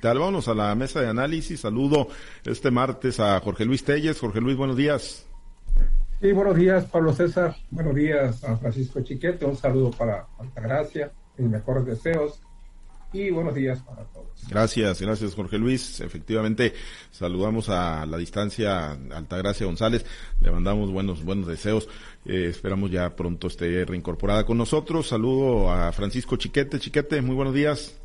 digital. Vámonos a la mesa de análisis. Saludo este martes a Jorge Luis Telles. Jorge Luis, buenos días. Sí, buenos días, Pablo César. Buenos días a Francisco Chiquete. Un saludo para Altagracia. Mis mejores deseos y buenos días para todos. Gracias, gracias Jorge Luis. Efectivamente, saludamos a la distancia Altagracia González, le mandamos buenos, buenos deseos. Eh, esperamos ya pronto esté reincorporada con nosotros. Saludo a Francisco Chiquete. Chiquete, muy buenos días.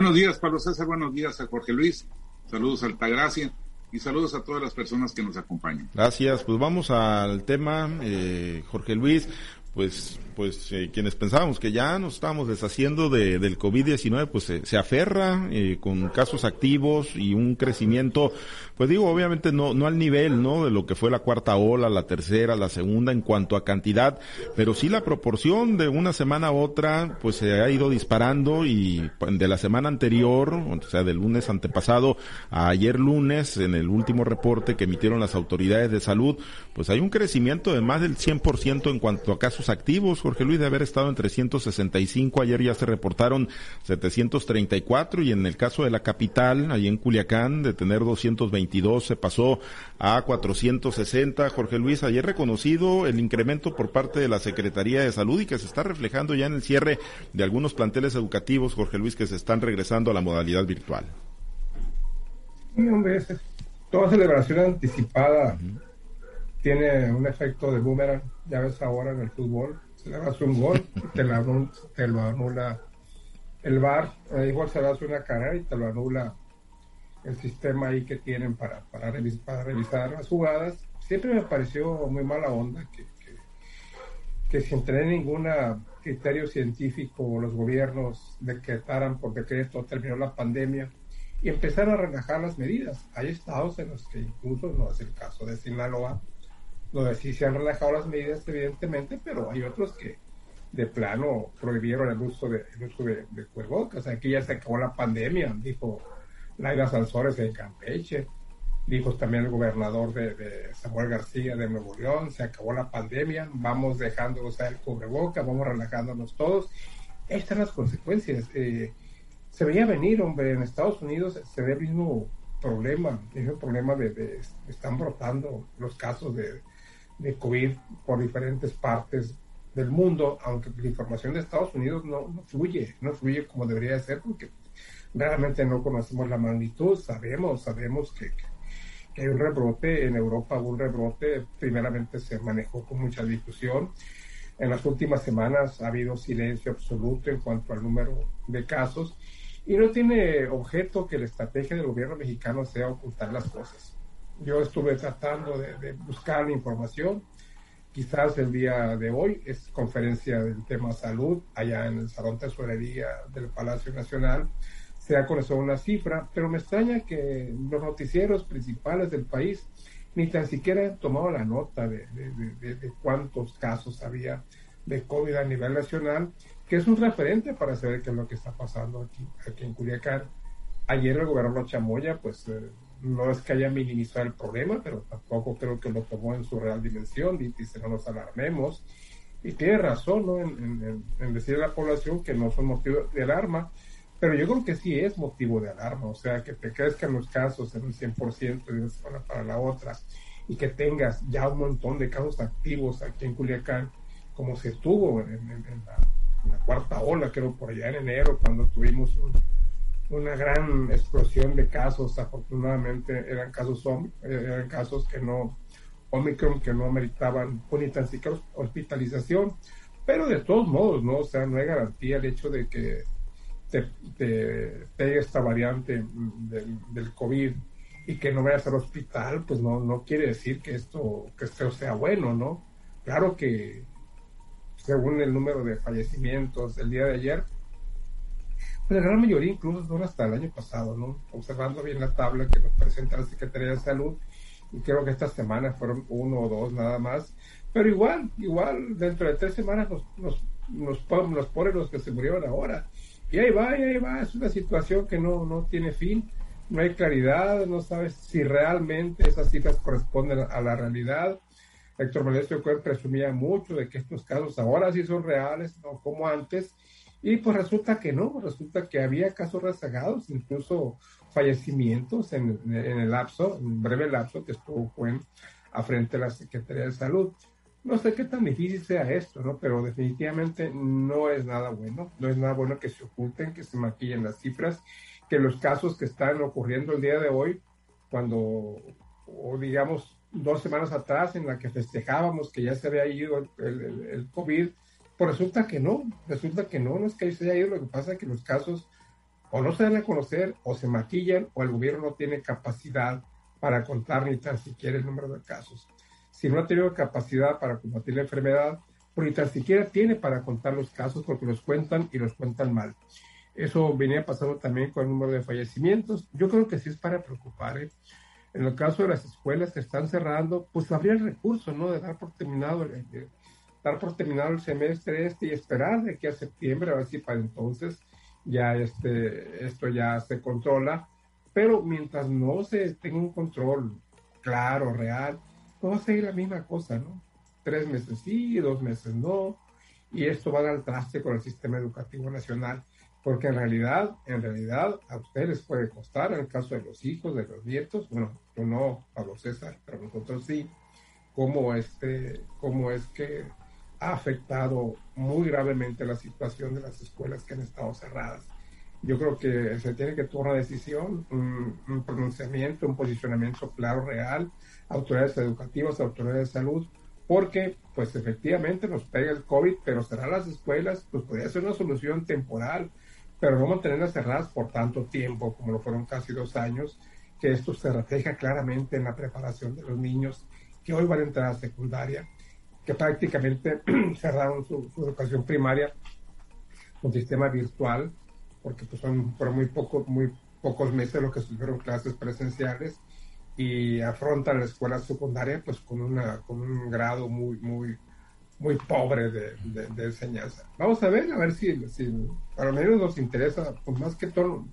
Buenos días, Pablo César. Buenos días a Jorge Luis. Saludos a Altagracia y saludos a todas las personas que nos acompañan. Gracias. Pues vamos al tema, eh, Jorge Luis pues, pues eh, quienes pensábamos que ya nos estábamos deshaciendo de, del COVID-19, pues se aferra eh, con casos activos y un crecimiento, pues digo, obviamente no, no al nivel, ¿no? De lo que fue la cuarta ola, la tercera, la segunda en cuanto a cantidad, pero sí la proporción de una semana a otra, pues se ha ido disparando y de la semana anterior, o sea, del lunes antepasado a ayer lunes, en el último reporte que emitieron las autoridades de salud, pues hay un crecimiento de más del 100% en cuanto a casos activos, Jorge Luis, de haber estado en 365, ayer ya se reportaron 734 y en el caso de la capital, ahí en Culiacán, de tener 222 se pasó a 460. Jorge Luis, ayer reconocido el incremento por parte de la Secretaría de Salud y que se está reflejando ya en el cierre de algunos planteles educativos, Jorge Luis, que se están regresando a la modalidad virtual. Sí, hombre, toda celebración anticipada tiene un efecto de boomerang. Ya ves ahora en el fútbol, le hace un gol y te, lo anula el VAR. Eh, igual se hace una carrera y te lo anula el sistema ahí que tienen para, para, revisar las jugadas. Siempre me pareció muy mala onda que, que, sin tener ningún criterio científico los gobiernos decretaran por decreto terminó la pandemia y empezaron a relajar las medidas. Hay estados en los que incluso, no es el caso de Sinaloa, donde sí se han relajado las medidas, evidentemente, pero hay otros que de plano prohibieron el uso de, el uso de, de cubrebocas. Aquí ya se acabó la pandemia, dijo Laila Sansores en Campeche, dijo también el gobernador de, Samuel García de Nuevo León, se acabó la pandemia, vamos dejando usar el cubreboca, vamos relajándonos todos. Ahí están las consecuencias. Eh, se veía venir, hombre, en Estados Unidos se ve el mismo problema, el mismo problema de, de están brotando los casos de, de COVID por diferentes partes del mundo, aunque la información de Estados Unidos no, fluye, no fluye como debería de ser, porque realmente no conocemos la magnitud, sabemos, sabemos que, hay un rebrote, en Europa un rebrote, primeramente se manejó con mucha discusión, en las últimas semanas ha habido silencio absoluto en cuanto al número de casos, y no tiene objeto que la estrategia del gobierno mexicano sea ocultar las cosas yo estuve tratando de, buscar la información. Quizás el día de hoy es conferencia del tema salud allá en el Salón Tesorería del Palacio Nacional. Se ha conocido una cifra, pero me extraña que los noticieros principales del país ni tan siquiera han tomado la nota de, cuántos casos había de COVID a nivel nacional, que es un referente para saber qué es lo que está pasando aquí, aquí en Culiacán. Ayer el gobernador Chamoya, pues, eh, no es que haya minimizado el problema, pero tampoco creo que lo tomó en su real dimensión, dice no nos alarmemos. Y tiene razón ¿no? en, decir a la población que no son motivos de alarma, pero yo creo que sí es motivo de alarma, o sea, que te crezcan los casos en un 100% de una semana para la otra y que tengas ya un montón de casos activos aquí en Culiacán, como se tuvo en, la, la, cuarta ola, creo por allá en enero, cuando tuvimos un, una gran explosión de casos, afortunadamente eran casos, eran casos que no, Omicron, que no ameritaban ni hospitalización, pero de todos modos, ¿no? O sea, no hay garantía el hecho de que te, pegue esta variante del, del, COVID y que no vayas al hospital, pues no, no quiere decir que esto, que esto sea bueno, ¿no? Claro que según el número de fallecimientos del día de ayer, la gran mayoría incluso son hasta el año pasado, ¿no? Observando bien la tabla que nos presenta la Secretaría de Salud, y creo que estas semanas fueron uno o dos nada más, pero igual, igual, dentro de tres semanas nos, nos, nos, nos ponen los que se murieron ahora. Y ahí va, y ahí va, es una situación que no, no tiene fin, no hay claridad, no sabes si realmente esas cifras corresponden a la realidad. Héctor Melesio presumía mucho de que estos casos ahora sí son reales, no como antes, Y pues resulta que no, resulta que había casos rezagados, incluso fallecimientos en, el lapso, en breve lapso que estuvo Juan a frente de la Secretaría de Salud. No sé qué tan difícil sea esto, ¿no? Pero definitivamente no es nada bueno, no es nada bueno que se oculten, que se maquillen las cifras, que los casos que están ocurriendo el día de hoy, cuando, o digamos, dos semanas atrás en la que festejábamos que ya se había ido el, el COVID, pues resulta que no, resulta que no, no es que se haya ido, lo que pasa es que los casos o no se dan a conocer, o se maquillan, o el gobierno no tiene capacidad para contar ni tan siquiera el número de casos. Si no ha tenido capacidad para combatir la enfermedad, pues ni tan siquiera tiene para contar los casos porque los cuentan y los cuentan mal. Eso venía pasando también con el número de fallecimientos. Yo creo que sí es para preocupar. ¿eh? En el caso de las escuelas que están cerrando, pues habría el recurso, ¿no? De dar por terminado, dar por terminado el semestre este y esperar de aquí a septiembre, a ver si para entonces ya este, esto ya se controla, pero mientras no se tenga un control claro, real, pues va a seguir la misma cosa, ¿no? Tres meses sí, dos meses no, y esto va al traste con el sistema educativo nacional, porque en realidad, en realidad, a ustedes puede costar, en el caso de los hijos, de los nietos, bueno, yo no, Pablo César, pero nosotros sí, cómo, este, cómo es que ha afectado muy gravemente la situación de las escuelas que han estado cerradas. Yo creo que se tiene que tomar una decisión, un, pronunciamiento, un posicionamiento claro, real, autoridades educativas, autoridades de salud, porque pues efectivamente nos pega el COVID, pero cerrar las escuelas pues podría ser una solución temporal, pero no mantenerlas cerradas por tanto tiempo, como lo fueron casi dos años, que esto se refleja claramente en la preparación de los niños que hoy van a entrar a secundaria que prácticamente cerraron su, educación primaria con sistema virtual, porque pues son por muy, poco, muy pocos meses lo que fueron clases presenciales y afrontan la escuela secundaria pues con, una, con un grado muy, muy, muy pobre de, enseñanza. Vamos a ver, a ver si, si para menos nos interesa, pues más que todo,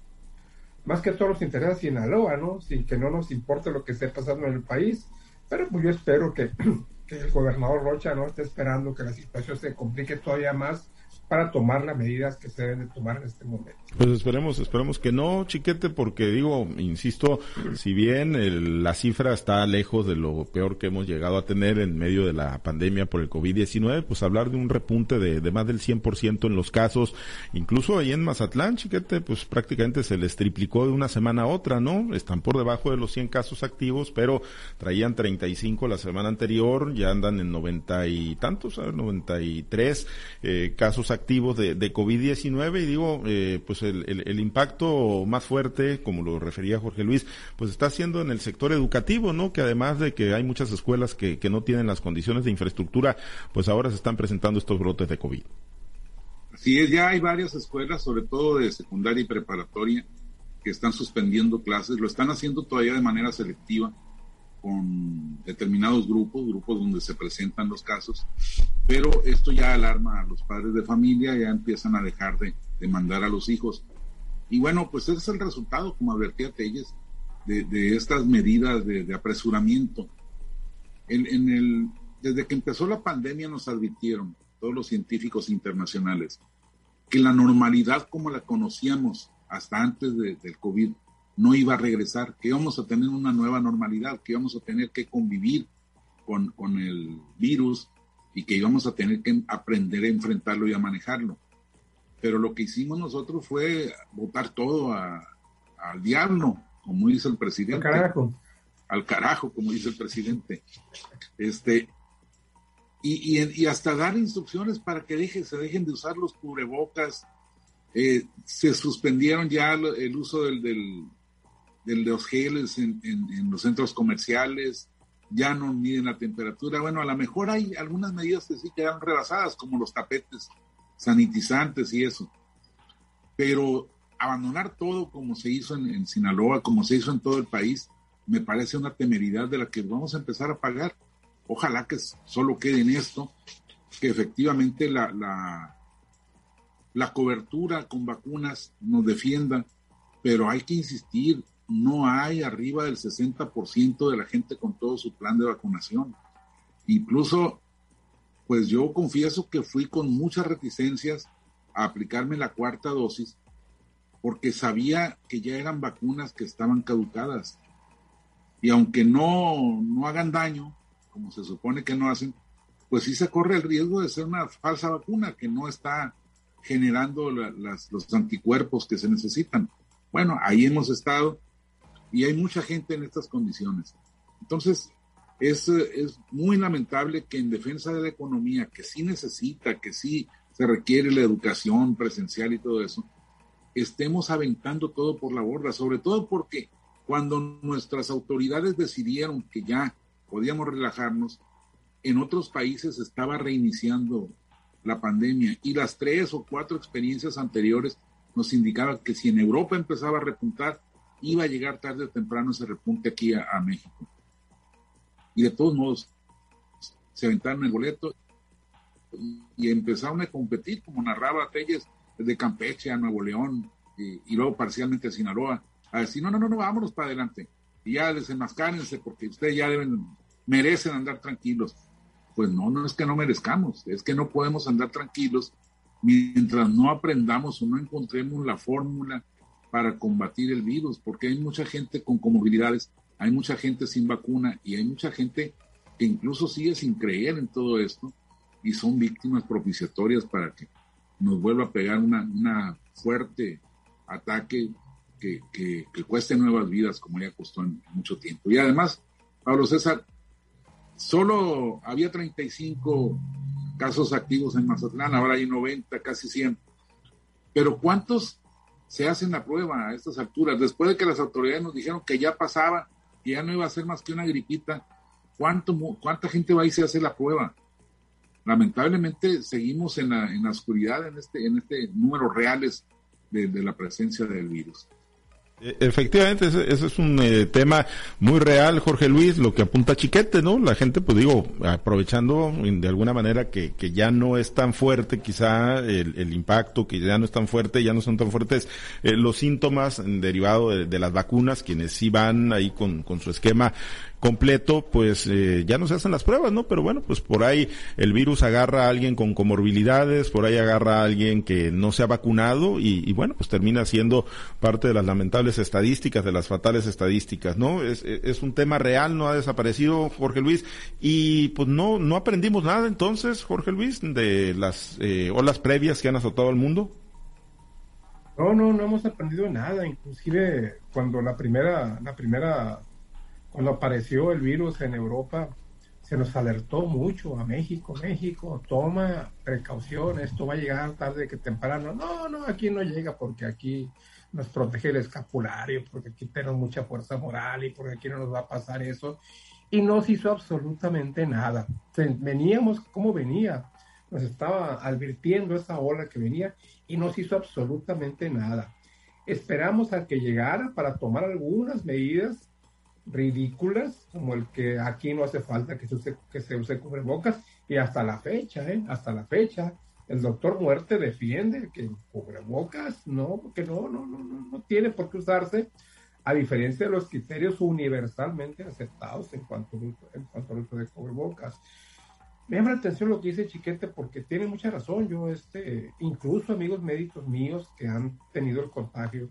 más que todo nos interesa Sinaloa, ¿no? Sin que no nos importe lo que esté pasando en el país, pero pues yo espero que el gobernador Rocha no esté esperando que la situación se complique todavía más para tomar las medidas que se deben de tomar en este momento. Pues esperemos, esperemos que no, chiquete, porque digo, insisto, si bien la cifra está lejos de lo peor que hemos llegado a tener en medio de la pandemia por el COVID-19, pues hablar de un repunte de, de más del 100% en los casos, incluso ahí en Mazatlán, chiquete, pues prácticamente se les triplicó de una semana a otra, ¿no? Están por debajo de los 100 casos activos, pero traían 35 la semana anterior, ya andan en 90 y tantos, a ver, 93 eh, casos activos de, de COVID-19 y digo, eh, pues el, impacto más fuerte, como lo refería Jorge Luis, pues está siendo en el sector educativo, ¿no? Que además de que hay muchas escuelas que, que no tienen las condiciones de infraestructura, pues ahora se están presentando estos brotes de COVID. Es, ya hay varias escuelas, sobre todo de secundaria y preparatoria, que están suspendiendo clases, lo están haciendo todavía de manera selectiva con determinados grupos, grupos donde se presentan los casos, pero esto ya alarma a los padres de familia, ya empiezan a dejar de, de mandar a los hijos. Y bueno, pues ese es el resultado, como advertía Telles, de, de estas medidas de, apresuramiento. En, el, desde que empezó la pandemia nos advirtieron todos los científicos internacionales que la normalidad como la conocíamos hasta antes de, del COVID no iba a regresar, que íbamos a tener una nueva normalidad, que íbamos a tener que convivir con, con el virus y que íbamos a tener que aprender a enfrentarlo y a manejarlo. Pero lo que hicimos nosotros fue votar todo al diablo, como dice el presidente. Al carajo. Al carajo, como dice el presidente. Este, y, y, hasta dar instrucciones para que deje, se dejen de usar los cubrebocas. Eh, se suspendieron ya el uso del, del, de los geles en, en, los centros comerciales, ya no miden la temperatura. Bueno, a lo mejor hay algunas medidas que sí quedan rebasadas, como los tapetes sanitizantes y eso. Pero abandonar todo como se hizo en, Sinaloa, como se hizo en todo el país, me parece una temeridad de la que vamos a empezar a pagar. Ojalá que solo quede en esto, que efectivamente la, la, la cobertura con vacunas nos defienda, pero hay que insistir, no hay arriba del 60% de la gente con todo su plan de vacunación. Incluso pues yo confieso que fui con muchas reticencias a aplicarme la cuarta dosis porque sabía que ya eran vacunas que estaban caducadas. Y aunque no, no hagan daño, como se supone que no hacen, pues sí se corre el riesgo de ser una falsa vacuna que no está generando los anticuerpos que se necesitan. Bueno, ahí hemos estado y hay mucha gente en estas condiciones. Entonces, es, es muy lamentable que en defensa de la economía, que sí necesita, que sí se requiere la educación presencial y todo eso, estemos aventando todo por la borda, sobre todo porque cuando nuestras autoridades decidieron que ya podíamos relajarnos, en otros países estaba reiniciando la pandemia y las tres o cuatro experiencias anteriores nos indicaban que si en Europa empezaba a repuntar, iba a llegar tarde o temprano ese repunte aquí a, México. Y de todos modos, se aventaron el boleto y, empezaron a competir, como narraba Telles, desde Campeche a Nuevo León y, luego parcialmente a Sinaloa, a decir, no, no, no, no, vámonos para adelante. Y ya desenmascárense porque ustedes ya deben, merecen andar tranquilos. Pues no, no es que no merezcamos, es que no podemos andar tranquilos mientras no aprendamos o no encontremos la fórmula para combatir el virus, porque hay mucha gente con comorbilidades, hay mucha gente sin vacuna y hay mucha gente que incluso sigue sin creer en todo esto y son víctimas propiciatorias para que nos vuelva a pegar una, una fuerte ataque que, que, cueste nuevas vidas, como ya costó en mucho tiempo. Y además, Pablo César, solo había 35 casos activos en Mazatlán, ahora hay 90, casi 100. Pero ¿cuántos se hacen la prueba a estas alturas? Después de que las autoridades nos dijeron que ya pasaba, que ya no iba a ser más que una gripita, ¿cuánto, ¿cuánta gente va y se hace la prueba? Lamentablemente seguimos en la, en la oscuridad en este, en este número reales de la presencia del virus. E, efectivamente, ese, es un eh, tema muy real, Jorge Luis, lo que apunta Chiquete, ¿no? La gente, pues digo, aprovechando de alguna manera que, que ya no es tan fuerte quizá el, impacto, que ya no es tan fuerte, ya no son tan fuertes eh, los síntomas derivados de, las vacunas, quienes sí van ahí con, con su esquema completo, pues eh, ya no se hacen las pruebas, ¿no? Pero bueno, pues por ahí el virus agarra a alguien con comorbilidades, por ahí agarra a alguien que no se ha vacunado y, bueno, pues termina siendo parte de las lamentables estadísticas, de las fatales estadísticas, ¿no? Es, es un tema real, no ha desaparecido Jorge Luis y pues no, no aprendimos nada entonces, Jorge Luis, de las eh, olas previas que han azotado al mundo. No, no, no hemos aprendido nada, inclusive cuando la primera, la primera cuando apareció el virus en Europa, se nos alertó mucho a México, México, toma precaución, esto va a llegar tarde que temprano. No, no, aquí no llega porque aquí nos protege el escapulario, porque aquí tenemos mucha fuerza moral y porque aquí no nos va a pasar eso. Y no se hizo absolutamente nada. Veníamos como venía, nos estaba advirtiendo esa ola que venía y no se hizo absolutamente nada. Esperamos a que llegara para tomar algunas medidas ridículas, como el que aquí no hace falta que se use, que se use cubrebocas, y hasta la fecha, ¿eh? hasta la fecha, el doctor Muerte defiende que cubrebocas no, porque no, no, no, no, no tiene por qué usarse, a diferencia de los criterios universalmente aceptados en cuanto, en cuanto al uso de cubrebocas. Me llama la atención lo que dice Chiquete porque tiene mucha razón. Yo, este, incluso amigos médicos míos que han tenido el contagio,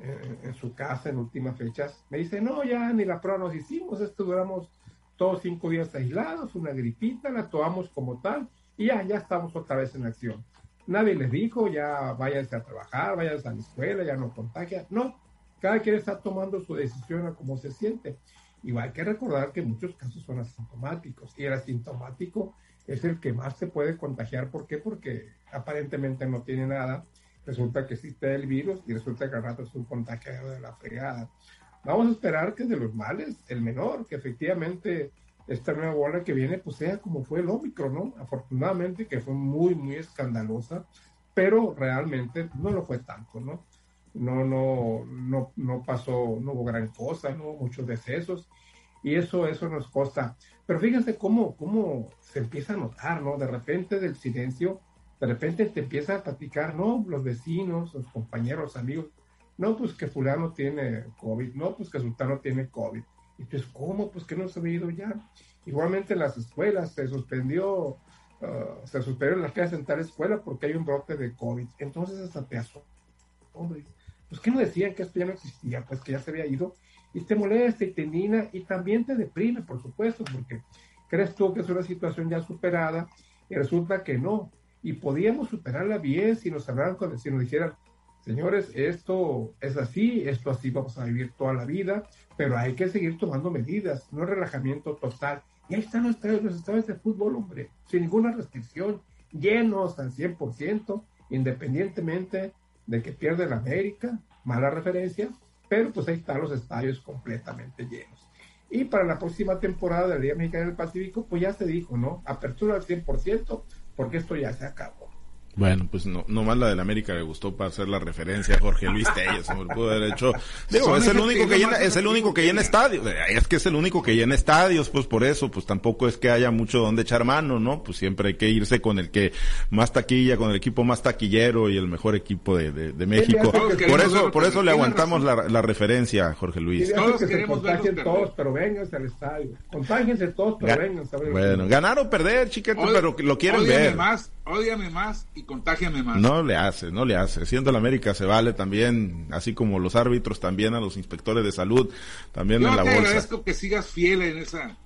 en, su casa en últimas fechas, me dice, no, ya ni la prueba nos hicimos, esto duramos todos cinco días aislados, una gripita, la tomamos como tal y ya, ya estamos otra vez en acción. Nadie les dijo, ya váyanse a trabajar, váyanse a la escuela, ya no contagia. No, cada quien está tomando su decisión a cómo se siente. Igual hay que recordar que muchos casos son asintomáticos y el asintomático es el que más se puede contagiar. ¿Por qué? Porque aparentemente no tiene nada resulta que existe el virus y resulta que al rato es un contagio de la fregada. Vamos a esperar que de los males, el menor, que efectivamente esta nueva ola que viene, pues sea como fue el Omicron, ¿no? Afortunadamente que fue muy, muy escandalosa, pero realmente no lo fue tanto, ¿no? No, no, no, no pasó, no hubo gran cosa, no hubo muchos decesos, y eso, eso nos costa. Pero fíjense cómo, cómo se empieza a notar, ¿no? De repente del silencio de repente te empieza a platicar, no, los vecinos, los compañeros, amigos, no, pues que fulano tiene COVID, no, pues que sultano tiene COVID. Y pues, ¿cómo? Pues que no se ha ido ya. Igualmente en las escuelas se suspendió uh, se suspendieron las clases en tal escuela porque hay un brote de COVID. Entonces hasta te hombre, pues que no decían que esto ya no existía, pues que ya se había ido y te molesta y te indigna y también te deprime, por supuesto, porque crees tú que es una situación ya superada y resulta que no. Y podíamos superarla bien si nos hablaran, si nos dijeran, señores, esto es así, esto así vamos a vivir toda la vida, pero hay que seguir tomando medidas, no relajamiento total. Y ahí están los estadios, los estadios de fútbol, hombre, sin ninguna restricción, llenos al 100%, independientemente de que pierde la América, mala referencia, pero pues ahí están los estadios completamente llenos. Y para la próxima temporada de la Liga del Pacífico, pues ya se dijo, ¿no? Apertura al 100%, porque esto ya se acabó. Bueno, pues no, nomás la del América le gustó para hacer la referencia a Jorge Luis Telles, se me pudo haber hecho. Digo, es el único que llena, es el único que llena estadios, es que es el único que llena estadios, pues por eso, pues tampoco es que haya mucho donde echar mano, ¿no? Pues siempre hay que irse con el que más taquilla, con el equipo más taquillero y el mejor equipo de, de, México. Por eso, por eso le aguantamos la, la, referencia a Jorge Luis. Todos queremos todos, pero vénganse al estadio. Contáguense todos, pero vénganse. Bueno, ganar o perder, chiquete, pero lo quieren ver. más, ódiame más y contágiame más. No le hace, no le hace. Siendo la América se vale también, así como los árbitros también a los inspectores de salud, también en la te bolsa. agradezco que sigas fiel en esa,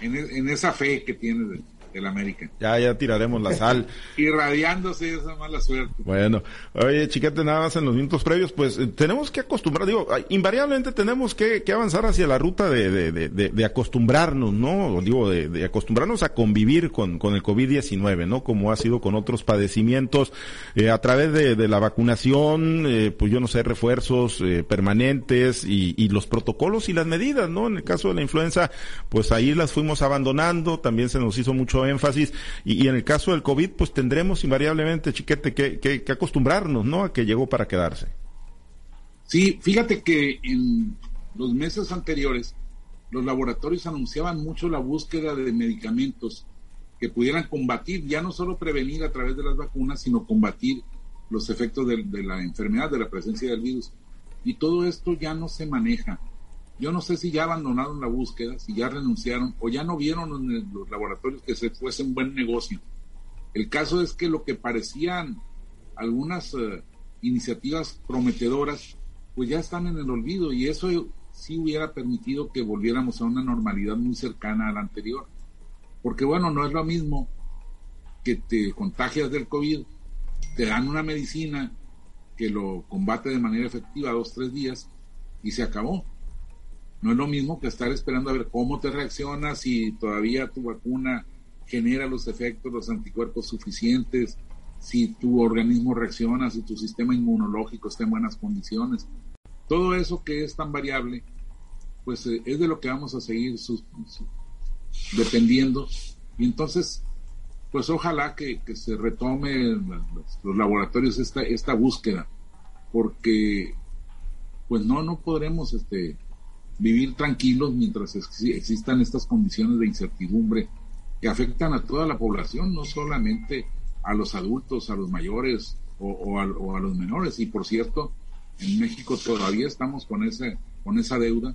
en, en esa fe que tienes del América. Ya, ya tiraremos la sal. Irradiándose esa mala suerte. Bueno, oye, chiquete, nada más en los minutos previos, pues eh, tenemos que acostumbrar, digo, invariablemente tenemos que, que avanzar hacia la ruta de, de, de, de acostumbrarnos, ¿no? Digo, de, acostumbrarnos a convivir con, con el COVID-19, ¿no? Como ha sido con otros padecimientos, eh, a través de, la vacunación, eh, pues yo no sé, refuerzos eh, permanentes y, y los protocolos y las medidas, ¿no? En el caso de la influenza, pues ahí las fuimos abandonando, también se nos hizo mucho énfasis. Y, en el caso del COVID, pues tendremos invariablemente, chiquete, que, que, acostumbrarnos, ¿no? A que llegó para quedarse. Sí, fíjate que en los meses anteriores los laboratorios anunciaban mucho la búsqueda de medicamentos que pudieran combatir, ya no solo prevenir a través de las vacunas, sino combatir los efectos de, de la enfermedad, de la presencia del virus. Y todo esto ya no se maneja. Yo no sé si ya abandonaron la búsqueda, si ya renunciaron o ya no vieron en los laboratorios que se fuese un buen negocio. El caso es que lo que parecían algunas eh, iniciativas prometedoras, pues ya están en el olvido y eso sí hubiera permitido que volviéramos a una normalidad muy cercana a la anterior. Porque bueno, no es lo mismo que te contagias del COVID, te dan una medicina que lo combate de manera efectiva dos, tres días y se acabó. No es lo mismo que estar esperando a ver cómo te reaccionas, si todavía tu vacuna genera los efectos, los anticuerpos suficientes, si tu organismo reacciona, si tu sistema inmunológico está en buenas condiciones. Todo eso que es tan variable, pues eh, es de lo que vamos a seguir dependiendo. Y entonces, pues ojalá que, se retome los, los, laboratorios esta, esta búsqueda, porque pues no, no podremos este, vivir tranquilos mientras existan estas condiciones de incertidumbre que afectan a toda la población, no solamente a los adultos, a los mayores o, a, los menores. Y por cierto, en México todavía estamos con, ese, con esa deuda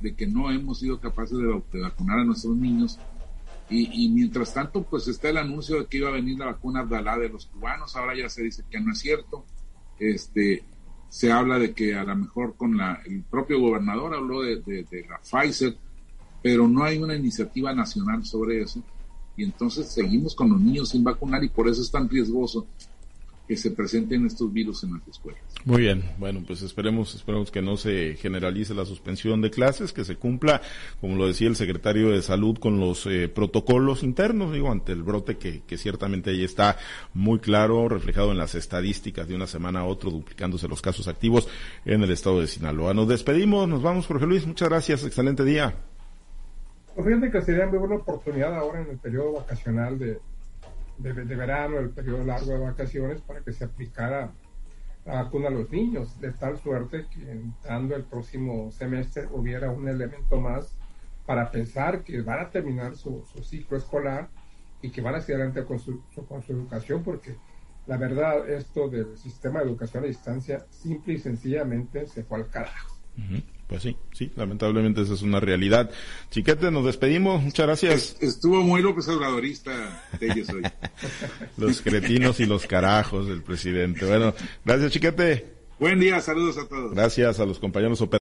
de que no hemos sido capaces de, vacunar a nuestros niños. Y, y, mientras tanto, pues está el anuncio de que iba a venir la vacuna Abdalá de los cubanos, ahora ya se dice que no es cierto. Este, se habla de que a lo mejor con la, el propio gobernador habló de, de, la Pfizer, pero no hay una iniciativa nacional sobre eso. Y entonces seguimos con los niños sin vacunar y por eso es tan riesgoso que se presenten estos virus en las escuelas. Muy bien, bueno, pues esperemos, esperemos que no se generalice la suspensión de clases, que se cumpla, como lo decía el secretario de Salud, con los eh, protocolos internos, digo, ante el brote que, que ciertamente ahí está muy claro, reflejado en las estadísticas de una semana a otra, duplicándose los casos activos en el estado de Sinaloa. Nos despedimos, nos vamos, Jorge Luis, muchas gracias, excelente día. Pues fíjate que sería muy buena oportunidad ahora en el periodo vacacional de de, verano, el periodo largo de vacaciones, para que se aplicara la vacuna a los niños, de tal suerte que entrando el próximo semestre hubiera un elemento más para pensar que van a terminar su, ciclo escolar y que van a seguir adelante con su, con su educación, porque la verdad, esto del sistema de educación a distancia, simple y sencillamente se fue al carajo. Pues sí, sí, lamentablemente esa es una realidad. Chiquete, nos despedimos, muchas gracias. Estuvo muy López Obradorista ellos hoy. los cretinos y los carajos del presidente. Bueno, gracias Chiquete. Buen día, saludos a todos. Gracias a los compañeros operadores.